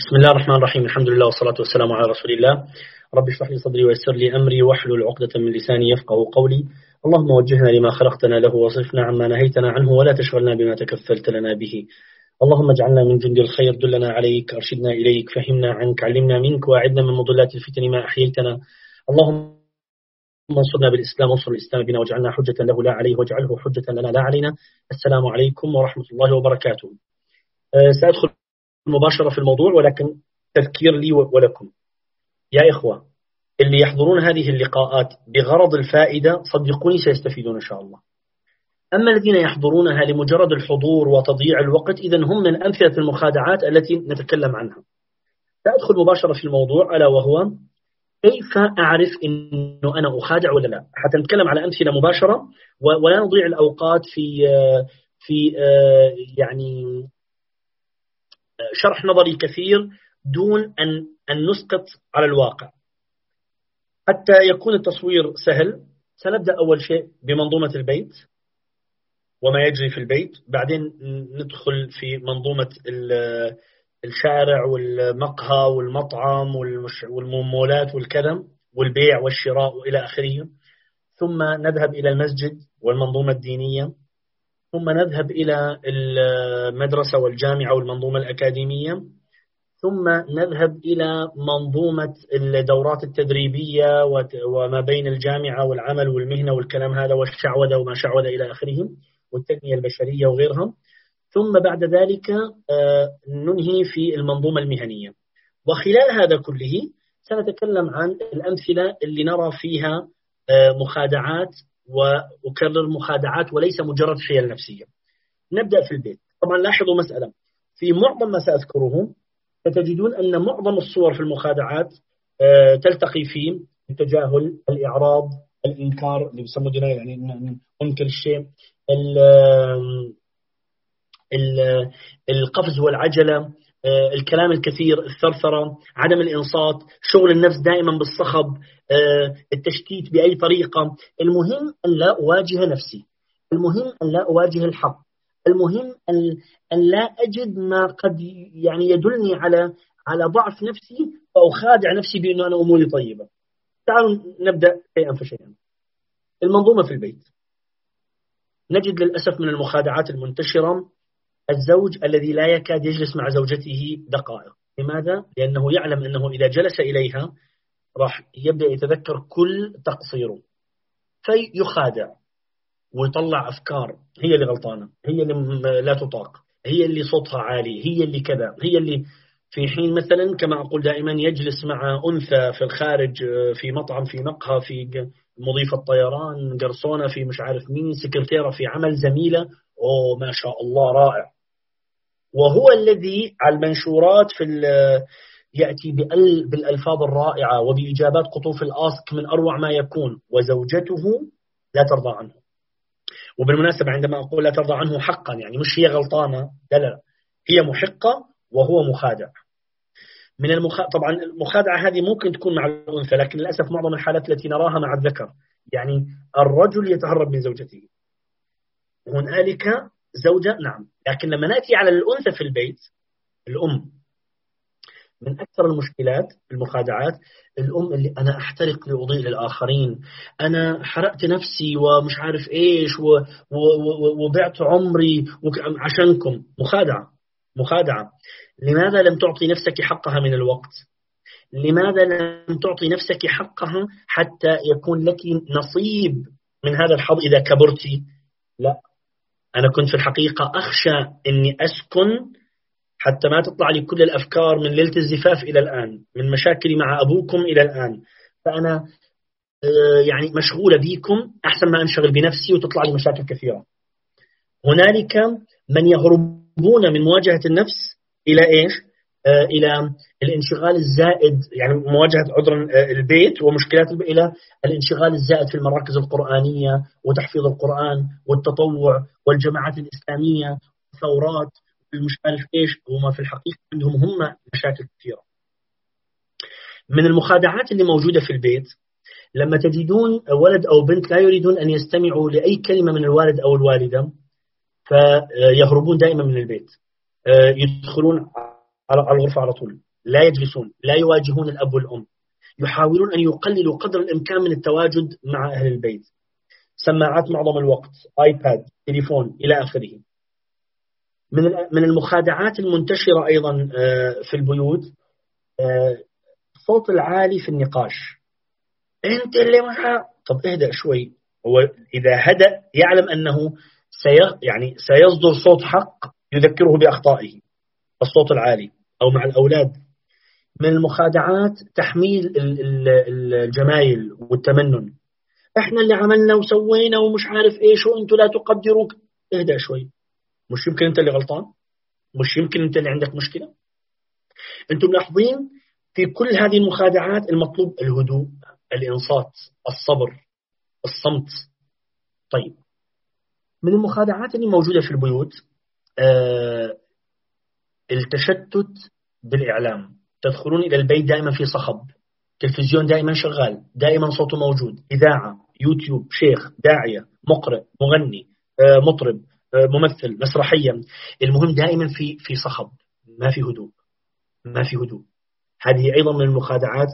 بسم الله الرحمن الرحيم. الحمد لله والصلاة والسلام على رسول الله. رب اشرح لي صدري ويسر لي أمري واحلل عقدة من لساني يفقه قولي. اللهم وجهنا لما خلقتنا له وصفنا عما نهيتنا عنه ولا تشغلنا بما تكفلت لنا به. اللهم اجعلنا من جند الخير. دلنا عليك أرشدنا إليك فهمنا عنك علمنا منك وأعدنا من مضلات الفتن ما أحييتنا. اللهم انصرنا بالإسلام وانصر الإسلام بنا واجعلنا حجة له لا عليه واجعله حجة لنا لا علينا. السلام عليكم ورحمة الله وبركاته. أه، سأدخل مباشرة في الموضوع ولكن تذكير لي ولكم. يا إخوة اللي يحضرون هذه اللقاءات بغرض الفائدة صدقوني سيستفيدون إن شاء الله. أما الذين يحضرونها لمجرد الحضور وتضييع الوقت إذا هم من أمثلة المخادعات التي نتكلم عنها. سأدخل مباشرة في الموضوع ألا وهو كيف أعرف أنه أنا أخادع ولا لا؟ حتى نتكلم على أمثلة مباشرة ولا نضيع الأوقات في في يعني شرح نظري كثير دون أن أن نسقط على الواقع. حتى يكون التصوير سهل سنبدأ أول شيء بمنظومة البيت وما يجري في البيت. بعدين ندخل في منظومة الشارع والمقهى والمطعم والمولات والكذا والبيع والشراء وإلى آخره. ثم نذهب إلى المسجد والمنظومة الدينية. ثم نذهب إلى المدرسة والجامعة والمنظومة الأكاديمية. ثم نذهب إلى منظومة الدورات التدريبية وما بين الجامعة والعمل والمهنة والكلام هذا والشعوذة وما شعوذة إلى آخره والتنمية البشرية وغيرها ثم بعد ذلك آه، ننهي في المنظومة المهنية. وخلال هذا كله سنتكلم عن الأمثلة اللي نرى فيها آه، مخادعات وأكرر مخادعات وليس مجرد حيل نفسية. نبدأ في البيت. طبعا لاحظوا مسألة. في معظم ما سأذكره ستجدون أن معظم الصور في المخادعات آه، تلتقي في التجاهل الإعراض الإنكار اللي بيسموه يعني ننكر الشيء القفز والعجلة. الكلام الكثير الثرثرة عدم الإنصات شغل النفس دائما بالصخب آه، التشتيت بأي طريقة. المهم أن لا أواجه نفسي. المهم أن لا أواجه الحق. المهم أن لا أجد ما قد يعني يدلني على على ضعف نفسي خادع نفسي بأنه أنا أموري طيبة. تعالوا نبدأ شيئا فشيئا. المنظومة في البيت. نجد للأسف من المخادعات المنتشرة الزوج الذي لا يكاد يجلس مع زوجته دقائق. لماذا؟ لأنه يعلم أنه إذا جلس إليها راح يبدأ يتذكر كل تقصيره. فيخادع ويطلع أفكار. هي اللي غلطانة. هي اللي لا تطاق. هي اللي صوتها عالي. هي اللي كذا. هي اللي في حين مثلا كما أقول دائما يجلس مع أنثى في الخارج في مطعم في مقهى في مضيفة طيران قرصونة في مش عارف مين سكرتيرة في عمل زميلة. أوه ما شاء الله رائع. وهو الذي على المنشورات في يأتي بالألفاظ الرائعة وبإجابات قطوف الآسك من أروع ما يكون وزوجته لا ترضى عنه. وبالمناسبة عندما أقول لا ترضى عنه حقا يعني مش هي غلطانة لا لا. هي محقة وهو مخادع. من المخ... طبعا المخادعة هذه ممكن تكون مع الأنثى لكن للأسف معظم الحالات التي نراها مع الذكر. يعني الرجل يتهرب من زوجته. هنالك زوجة نعم. لكن لما نأتي على الأنثى في البيت الأم من أكثر المشكلات المخادعات الأم اللي أنا أحترق لأضيء للآخرين أنا حرقت نفسي ومش عارف إيش و و و وبعت عمري عشانكم. مخادعة مخادعة. لماذا لم تعطي نفسك حقها من الوقت؟ لماذا لم تعطي نفسك حقها حتى يكون لك نصيب من هذا الحظ إذا كبرتي؟ لا. أنا كنت في الحقيقة أخشى أني أسكن حتى ما تطلع لي كل الأفكار من ليلة الزفاف إلى الآن من مشاكلي مع أبوكم إلى الآن فأنا آه، يعني مشغولة بيكم أحسن ما أنشغل بنفسي وتطلع لي مشاكل كثيرة هنالك من يهربون من مواجهة النفس إلى إيش؟ آه، إلى الانشغال الزائد يعني مواجهة عذرا آه، البيت ومشكلات إلى الانشغال الزائد في المراكز القرآنية وتحفيظ القرآن والتطوع والجماعات الإسلامية ثورات مش عارف إيش هم في الحقيقة عندهم هم مشاكل كثيرة. من المخادعات اللي موجودة في البيت لما تجدون ولد أو بنت لا يريدون أن يستمعوا لأي كلمة من الوالد أو الوالدة فيهربون دائما من البيت. يدخلون على الغرفة على طول. لا يجلسون لا يواجهون الأب والأم. يحاولون أن يقللوا قدر الإمكان من التواجد مع أهل البيت. سماعات معظم الوقت آيباد تليفون إلى آخره. من من المخادعات المنتشرة أيضا آه، في البيوت آه، الصوت العالي في النقاش. أنت اللي معها طب اهدأ شوي. هو إذا هدأ يعلم أنه سي يعني سيصدر صوت حق يذكره بأخطائه. الصوت العالي أو مع الأولاد. من المخادعات تحميل الجمايل والتمنن. إحنا اللي عملنا وسوينا ومش عارف إيش وأنتم لا تقدروا اهدى شوي. مش يمكن أنت اللي غلطان؟ مش يمكن أنت اللي عندك مشكلة؟ أنتم ملاحظين في كل هذه المخادعات المطلوب الهدوء الإنصات الصبر الصمت. طيب. من المخادعات اللي موجودة في البيوت آه التشتت بالإعلام. تدخلون إلى البيت دائما في صخب. تلفزيون دائما شغال. دائما صوته موجود. إذاعة يوتيوب شيخ داعية مقرئ مغني آه مطرب ممثل مسرحيا. المهم دائما في في صخب. ما في هدوء. ما في هدوء. هذه أيضا من المخادعات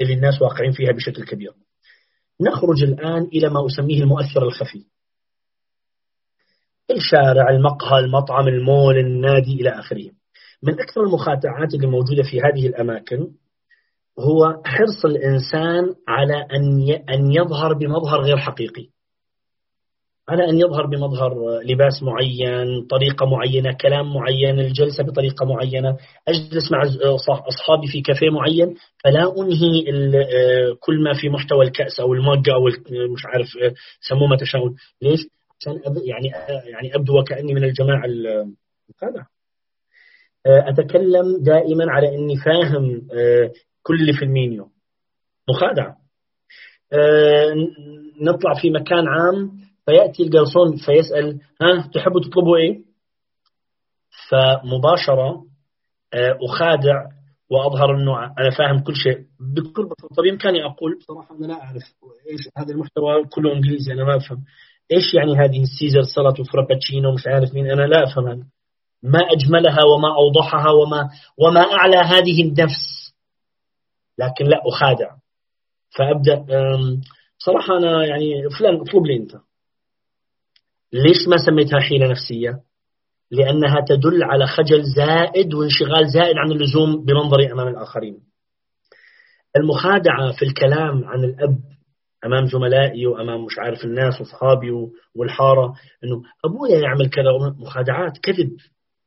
اللي الناس واقعين فيها بشكل كبير. نخرج الآن إلى ما أسميه المؤثر الخفي. الشارع المقهى المطعم المول النادي إلى آخره. من أكثر المخادعات اللي موجودة في هذه الأماكن هو حرص الإنسان على أن أن يظهر بمظهر غير حقيقي. على أن يظهر بمظهر لباس معين طريقة معينة كلام معين الجلسة بطريقة معينة أجلس مع أصحابي في كافيه معين فلا أنهي كل ما في محتوى الكأس أو المج أو مش عارف سموه ما تشاءون. ليش؟ عشان يعني يعني أبدو وكأني من الجماعة المخادعة أتكلم دائما على أني فاهم كل اللي في المينيو مخادعة نطلع في مكان عام فيأتي الجرسون فيسأل ها تحبوا تطلبوا إيه؟ فمباشرة آه، أخادع وأظهر أنه أنا فاهم كل شيء. بكل بساطة بإمكاني أقول بصراحة أنا لا أعرف إيش هذا المحتوى كله إنجليزي أنا ما أفهم. إيش يعني هذه السيزر سلطة وفرابتشينو مش عارف مين أنا لا أفهم هذا. ما أجملها وما أوضحها وما وما أعلى هذه النفس. لكن لا أخادع. فأبدأ صراحة أنا يعني فلان اطلب لي أنت. ليش ما سميتها حيلة نفسية؟ لأنها تدل على خجل زائد وانشغال زائد عن اللزوم بمنظري أمام الآخرين. المخادعة في الكلام عن الأب أمام زملائي وأمام مش عارف الناس وأصحابي والحارة أنه أبويا يعمل كذا مخادعات كذب.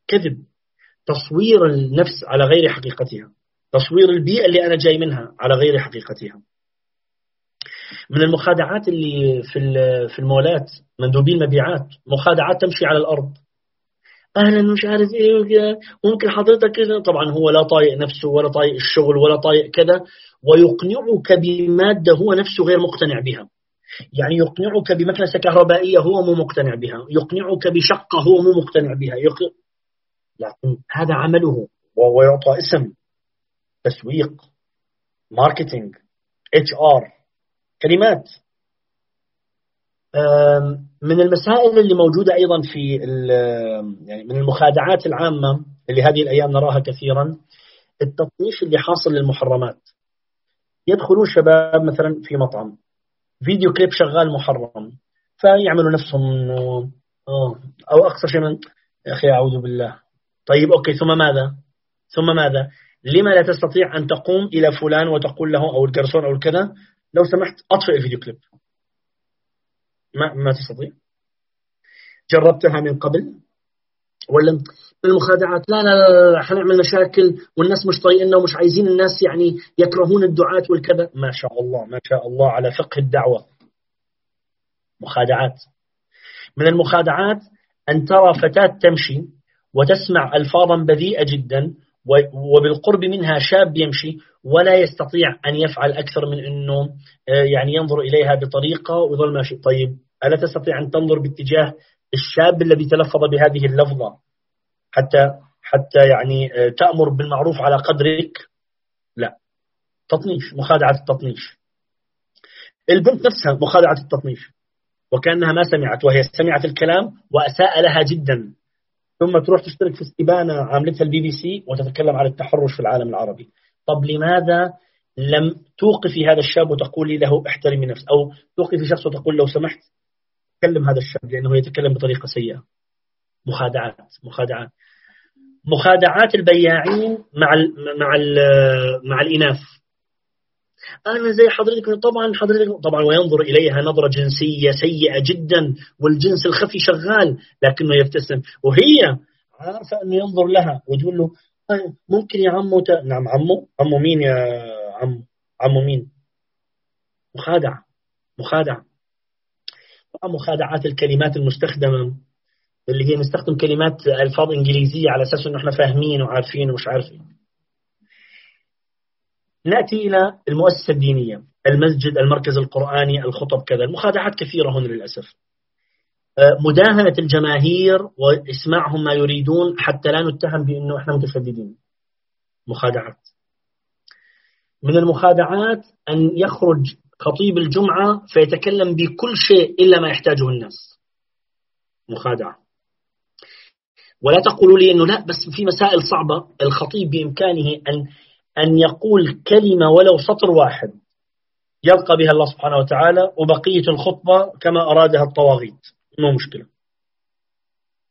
كذب. تصوير النفس على غير حقيقتها. تصوير البيئة اللي أنا جاي منها على غير حقيقتها. من المخادعات اللي في في المولات مندوبي المبيعات مخادعات تمشي على الأرض. أهلا مش عارف إيه ممكن حضرتك طبعا هو لا طايق نفسه ولا طايق الشغل ولا طايق كذا ويقنعك بمادة هو نفسه غير مقتنع بها. يعني يقنعك بمكنسه كهربائية هو مو مقتنع بها. يقنعك بشقة هو مو مقتنع بها. لكن هذا عمله. وهو يعطى اسم تسويق marketing HR كلمات. من المسائل اللي موجودة أيضا في يعني من المخادعات العامة اللي هذه الأيام نراها كثيرا التطنيش اللي حاصل للمحرمات. يدخلون شباب مثلا في مطعم فيديو كليب شغال محرم فيعملوا نفسهم إنه أو أقصى شيء من يا أخي أعوذ بالله. طيب أوكي ثم ماذا؟ ثم ماذا؟ لما لا تستطيع أن تقوم إلى فلان وتقول له أو الجرسون أو الكذا لو سمحت أطفئ الفيديو كليب. ما ما تستطيع. جربتها من قبل؟ ولا المخادعات. لا لا لا, لا حنعمل مشاكل والناس مش طايقنا ومش عايزين الناس يعني يكرهون الدعاة والكذا. ما شاء الله ما شاء الله على فقه الدعوة. مخادعات. من المخادعات أن ترى فتاة تمشي وتسمع ألفاظا بذيئة جدا وبالقرب منها شاب يمشي ولا يستطيع أن يفعل أكثر من أنه آه، يعني ينظر إليها بطريقة ويظل ماشي. طيب ألا تستطيع أن تنظر باتجاه الشاب الذي تلفظ بهذه اللفظة؟ حتى حتى يعني آه، تأمر بالمعروف على قدرك؟ لا. تطنيش مخادعة التطنيش. البنت نفسها مخادعة التطنيش. وكأنها ما سمعت وهي سمعت الكلام وأساء لها جدا. ثم تروح تشترك في استبانة عاملتها البي بي سي وتتكلم عن التحرش في العالم العربي. طب لماذا لم توقفي هذا الشاب وتقولي له احترمي نفسك؟ أو توقفي شخص وتقول لو سمحت كلم هذا الشاب لأنه يتكلم بطريقة سيئة. مخادعات مخادعات. مخادعات البياعين مع ال مع ال مع الإناث. أنا زي حضرتك؟ طبعا حضرتك طبعا وينظر إليها نظرة جنسية سيئة جدا والجنس الخفي شغال لكنه يبتسم. وهي عارفة أنه ينظر لها وتقول له ممكن يا عمو ت... نعم عمو. عمو مين يا عمو عمو مين؟ مخادعة. مخادعة. مخادعات الكلمات المستخدمة اللي هي نستخدم كلمات ألفاظ إنجليزية على أساس أنه إحنا فاهمين وعارفين ومش عارفين. نأتي إلى المؤسسة الدينية المسجد المركز القرآني الخطب كذا. المخادعات كثيرة هنا للأسف. آه، مداهنة الجماهير وإسماعهم ما يريدون حتى لا نتهم بأنه إحنا متشددين مخادعات. من المخادعات أن يخرج خطيب الجمعة فيتكلم بكل شيء إلا ما يحتاجه الناس. مخادعة. ولا تقولوا لي أنه لا بس في مسائل صعبة. الخطيب بإمكانه أن أن يقول كلمة ولو سطر واحد يلقى بها الله سبحانه وتعالى وبقية الخطبة كما أرادها الطواغيت مو مشكلة.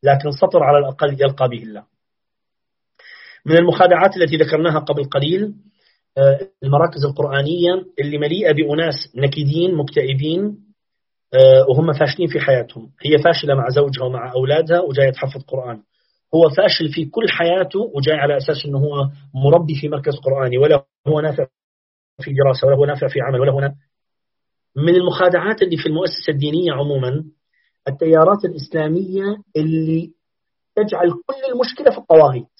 لكن سطر على الأقل يلقى به الله. من المخادعات التي ذكرناها قبل قليل آه، المراكز القرآنية اللي مليئة بأناس نكدين مكتئبين آه، وهم فاشلين في حياتهم. هي فاشلة مع زوجها ومع أولادها وجاية تحفظ قرآن. هو فاشل في كل حياته وجاي على أساس أنه هو مربي في مركز قرآني ولا هو نافع في دراسة ولا هو نافع في عمل ولا هو نافع. من المخادعات اللي في المؤسسة الدينية عموما التيارات الإسلامية اللي تجعل كل المشكلة في الطواغيت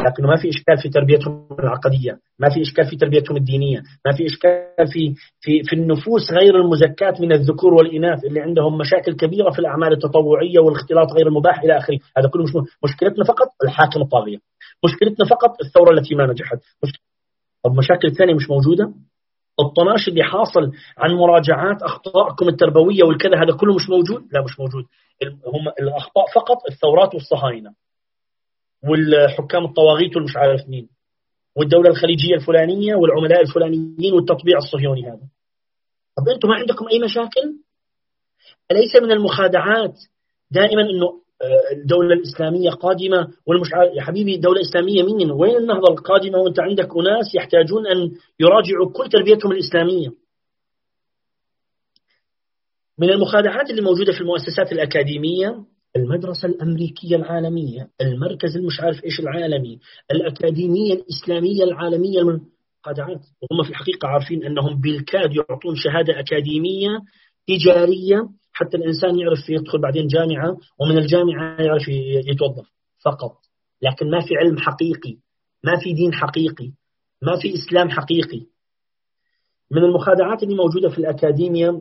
لكنه ما في إشكال في تربيتهم العقدية ما في إشكال في تربيتهم الدينية ما في إشكال في, في, في النفوس غير المزكاة من الذكور والإناث اللي عندهم مشاكل كبيرة في الأعمال التطوعية والاختلاط غير المباح إلى آخره. هذا كله مش مشكلتنا فقط الحاكم الطاغية. مشكلتنا فقط الثورة التي ما نجحت. طب مشاكل ثانية مش موجودة؟ الطناش اللي حاصل عن مراجعات أخطائكم التربوية والكذا. هذا كله مش موجود؟ لا مش موجود. هم الأخطاء فقط الثورات والصهاينة. والحكام الطواغيت والمش عارف مين والدولة الخليجية الفلانية والعملاء الفلانيين والتطبيع الصهيوني هذا. طب أنتم ما عندكم أي مشاكل؟ أليس من المخادعات دائما أنه آه، الدولة الإسلامية قادمة والمش يا حبيبي الدولة الإسلامية مين؟ وين النهضة القادمة وأنت عندك أناس يحتاجون أن يراجعوا كل تربيتهم الإسلامية؟ من المخادعات اللي موجودة في المؤسسات الأكاديمية المدرسة الأمريكية العالمية المركز المش عارف إيش العالمي الأكاديمية الإسلامية العالمية المقادعات وهم في الحقيقة عارفين أنهم بالكاد يعطون شهادة أكاديمية تجارية حتى الإنسان يعرف يدخل بعدين جامعة ومن الجامعة يعرف يتوظف فقط. لكن ما في علم حقيقي ما في دين حقيقي ما في إسلام حقيقي. من المخادعات اللي موجودة في الأكاديمية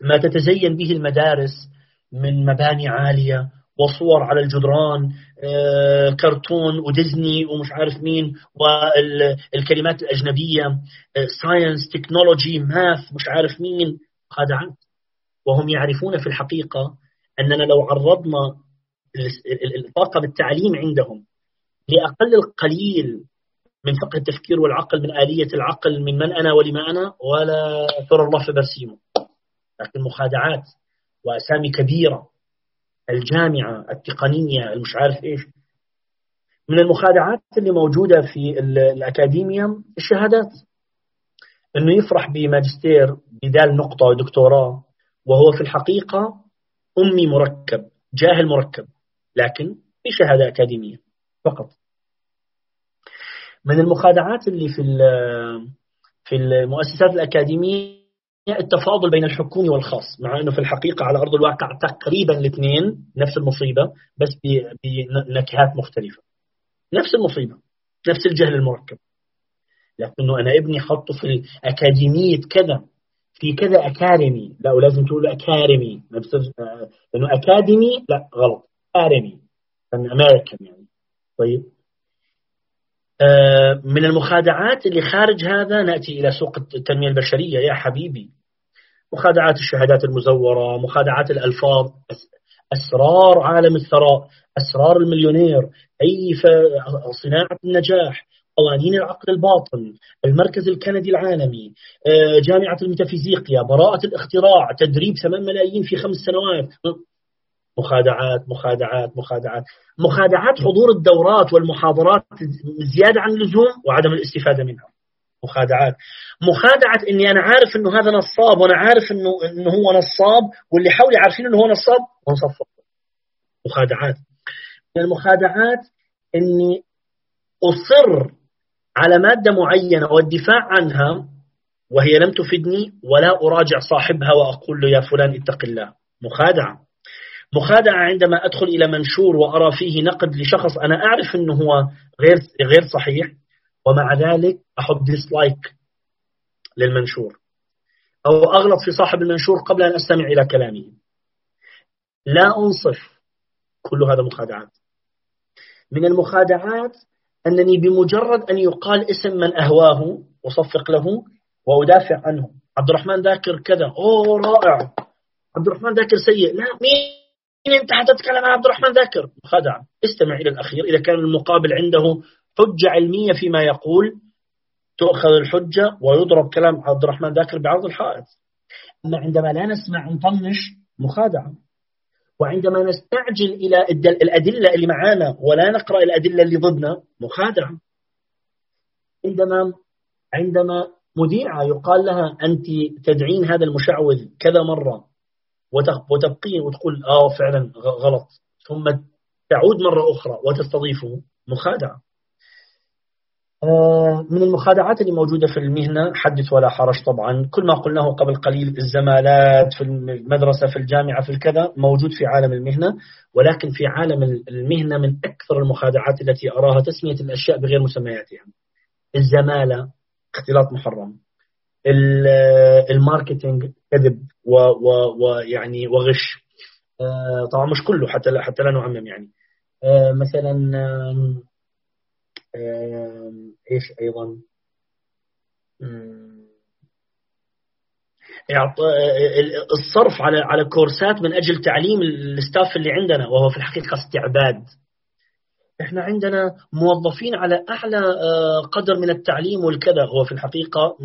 ما تتزين به المدارس من مباني عالية وصور على الجدران آه، كرتون وديزني ومش عارف مين والكلمات الأجنبية science technology math مش عارف مين. خادعات وهم يعرفون في الحقيقة أننا لو عرضنا طاقم التعليم عندهم لأقل القليل من فقه التفكير والعقل من آلية العقل من من أنا ولما أنا ولا ثور الله في برسيمه. لكن مخادعات وأسامي كبيرة الجامعة التقنية المش عارف إيش. من المخادعات اللي موجودة في الأكاديمية الشهادات. أنه يفرح بماجستير بدال نقطة دكتوراه وهو في الحقيقة أمي مركب جاهل مركب لكن في شهادة أكاديمية فقط. من المخادعات اللي في في المؤسسات الأكاديمية التفاضل بين الحكومي والخاص مع أنه في الحقيقة على أرض الواقع تقريبا الاثنين نفس المصيبة بس بنكهات مختلفة. نفس المصيبة نفس الجهل المركب. لكنه أنا ابني حطه في أكاديمية كذا في كذا أكاديمي. لا ولازم تقول أكاديمي. لأنه أكاديمي لا غلط. أكاديمي أمريكان يعني. طيب. آه، من المخادعات اللي خارج هذا نأتي إلى سوق التنمية البشرية. يا حبيبي مخادعات الشهادات المزورة مخادعات الألفاظ أسرار عالم الثراء أسرار المليونير كيف صناعة النجاح قوانين العقل الباطن المركز الكندي العالمي آه، جامعة الميتافيزيقيا براءة الاختراع تدريب 8 ملايين في خمس سنوات. مخادعات مخادعات مخادعات. مخادعات حضور الدورات والمحاضرات زيادة عن اللزوم وعدم الاستفادة منها. مخادعات. مخادعة إني أنا عارف إنه هذا نصاب وأنا عارف إنه إنه هو نصاب واللي حولي عارفين إنه هو نصاب ونصفق مخادعات. من المخادعات إني أصر على مادة معينة والدفاع عنها وهي لم تفدني ولا أراجع صاحبها وأقول له يا فلان اتق الله. مخادعة. مخادعة عندما أدخل إلى منشور وأرى فيه نقد لشخص أنا أعرف إنه هو غير غير صحيح ومع ذلك أحط ديسلايك للمنشور. أو أغلط في صاحب المنشور قبل أن أستمع إلى كلامه. لا أنصف كل هذا مخادعات. من المخادعات أنني بمجرد أن يقال اسم من أهواه أصفق له وأدافع عنه. عبد الرحمن ذاكر كذا. أوه رائع. عبد الرحمن ذاكر سيء. لا مين؟ أنت حتتكلم عن عبد الرحمن ذاكر. خدع. استمع إلى الأخير. إذا كان المقابل عنده حجة علمية فيما يقول تؤخذ الحجة ويضرب كلام عبد الرحمن ذاكر بعرض الحائط. أما عندما لا نسمع نطنش مخادعة وعندما نستعجل إلى الأدلة اللي معانا ولا نقرأ الأدلة اللي ضدنا مخادعة عندما عندما مذيعة يقال لها أنت تدعين هذا المشعوذ كذا مرة. وتبقين وتقول آه فعلا غلط. ثم تعود مرة أخرى وتستضيفه مخادعة. آه، من المخادعات اللي موجودة في المهنة حدث ولا حرج طبعا. كل ما قلناه قبل قليل الزمالات في المدرسة في الجامعة في الكذا موجود في عالم المهنة. ولكن في عالم المهنة من أكثر المخادعات التي أراها تسمية الأشياء بغير مسمياتها الزمالة اختلاط محرم. الماركتينج كذب ويعني وغش. آه، طبعا مش كله حتى لا حتى لا نعمم يعني. آه، مثلا إيش أيضا؟ الصرف على على كورسات من أجل تعليم الستاف اللي عندنا وهو في الحقيقة استعباد. إحنا عندنا موظفين على أعلى آه، قدر من التعليم والكذا. هو في الحقيقة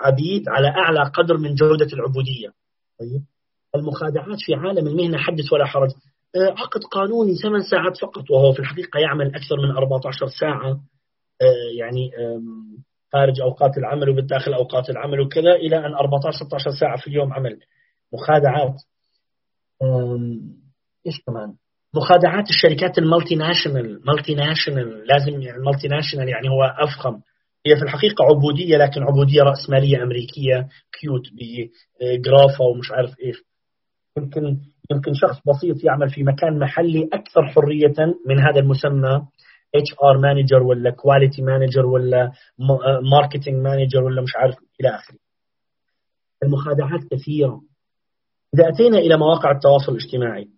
عبيد على أعلى قدر من جودة العبودية. طيب. المخادعات في عالم المهنة حدث ولا حرج. آه، عقد قانوني ثمان ساعات فقط وهو في الحقيقة يعمل أكثر من 14 ساعة. آه، يعني خارج أوقات العمل وبالداخل أوقات العمل وكذا إلى أن 14 16 ساعة في اليوم عمل. مخادعات. إيش كمان؟ مخادعات الشركات ال multinational. multinational. لازم يعني ال multinational يعني هو أفخم. هي في الحقيقة عبودية لكن عبودية رأسمالية أمريكية cute بكرافتة ومش عارف إيش يمكن يمكن شخص بسيط يعمل في مكان محلي أكثر حرية من هذا المسمى HR manager ولا quality manager ولا marketing manager ولا مش عارف إلى آخره. المخادعات كثيرة. إذا أتينا إلى مواقع التواصل الاجتماعي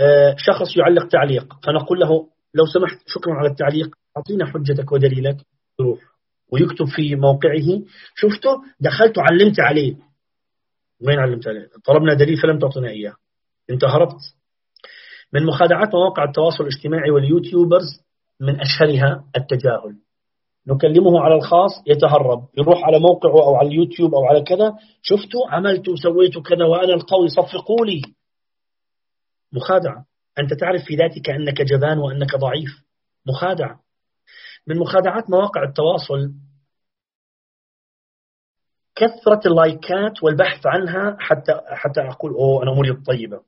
آه، شخص يعلق تعليق فنقول له لو سمحت شكرا على التعليق أعطينا حجتك ودليلك ويكتب في موقعه. شفته؟ دخلت وعلمت عليه. وين علمت عليه؟ طلبنا دليل فلم تعطنا إياه. أنت هربت. من مخادعات مواقع التواصل الاجتماعي واليوتيوبرز من أشهرها التجاهل. نكلمه على الخاص يتهرب. يروح على موقعه أو على اليوتيوب أو على كذا. شفتوا عملت وسويت كذا وأنا القوي صفقوا لي. مخادعة أنت تعرف في ذاتك أنك جبان وأنك ضعيف. مخادعة من مخادعات مواقع التواصل. كثرة اللايكات والبحث عنها حتى حتى أقول أوه أنا أموري الطيبة.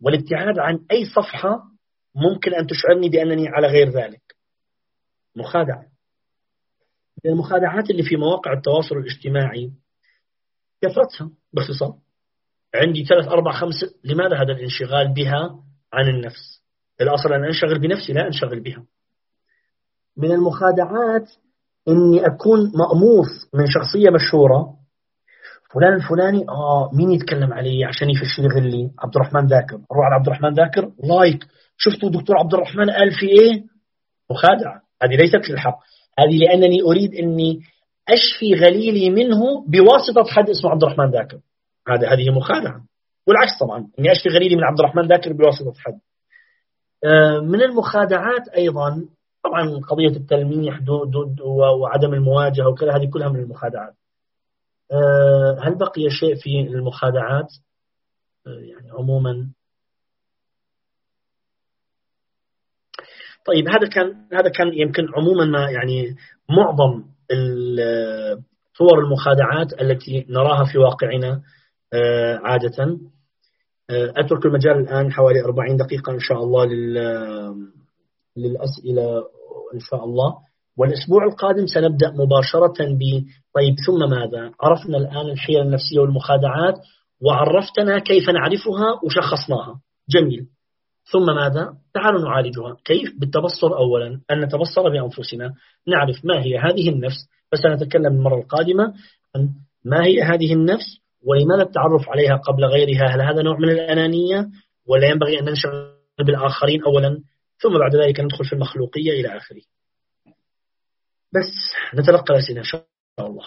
والابتعاد عن أي صفحة ممكن أن تشعرني بأنني على غير ذلك. مخادعة. المخادعات اللي في مواقع التواصل الاجتماعي كثرتها باختصار. عندي ثلاث أربع خمس لماذا هذا الانشغال بها عن النفس؟ الأصل أن أنشغل بنفسي لا أنشغل بها. من المخادعات أني أكون مأموس من شخصية مشهورة. فلان الفلاني آه مين يتكلم علي عشان يفشل لي عبد الرحمن ذاكر أروح على عبد الرحمن ذاكر لايك. شفتوا دكتور عبد الرحمن قال في إيه؟ مخادعة. هذه ليست للحق. هذه لأنني أريد إني أشفي غليلي منه بواسطة حد اسمه عبد الرحمن ذاكر هذا هذه مخادعة. والعكس طبعا. إني اشتري غريري من عبد الرحمن ذاكر بواسطة حد. آه، من المخادعات أيضا طبعا قضية التلميح دو دو دو وعدم المواجهة وكذا هذه كلها من المخادعات. آه، هل بقي شيء في المخادعات؟ آه، يعني عموما. طيب هذا كان هذا كان يمكن عموما ما يعني معظم صور المخادعات التي نراها في واقعنا عادة. أترك المجال الآن حوالي 40 دقيقة إن شاء الله للأسئلة إن شاء الله. والأسبوع القادم سنبدأ مباشرة ب طيب ثم ماذا؟ عرفنا الآن الحيل النفسية والمخادعات وعرفتنا كيف نعرفها وشخصناها. جميل. ثم ماذا؟ تعالوا نعالجها. كيف؟ بالتبصر أولا. أن نتبصر بأنفسنا. نعرف ما هي هذه النفس. فسنتكلم المرة القادمة عن ما هي هذه النفس ولماذا التعرف عليها قبل غيرها؟ هل هذا نوع من الأنانية؟ ولا ينبغي أن ننشغل بالآخرين أولا؟ ثم بعد ذلك ندخل في المخلوقية إلى آخره. بس نتلقى الأسئلة إن شاء الله.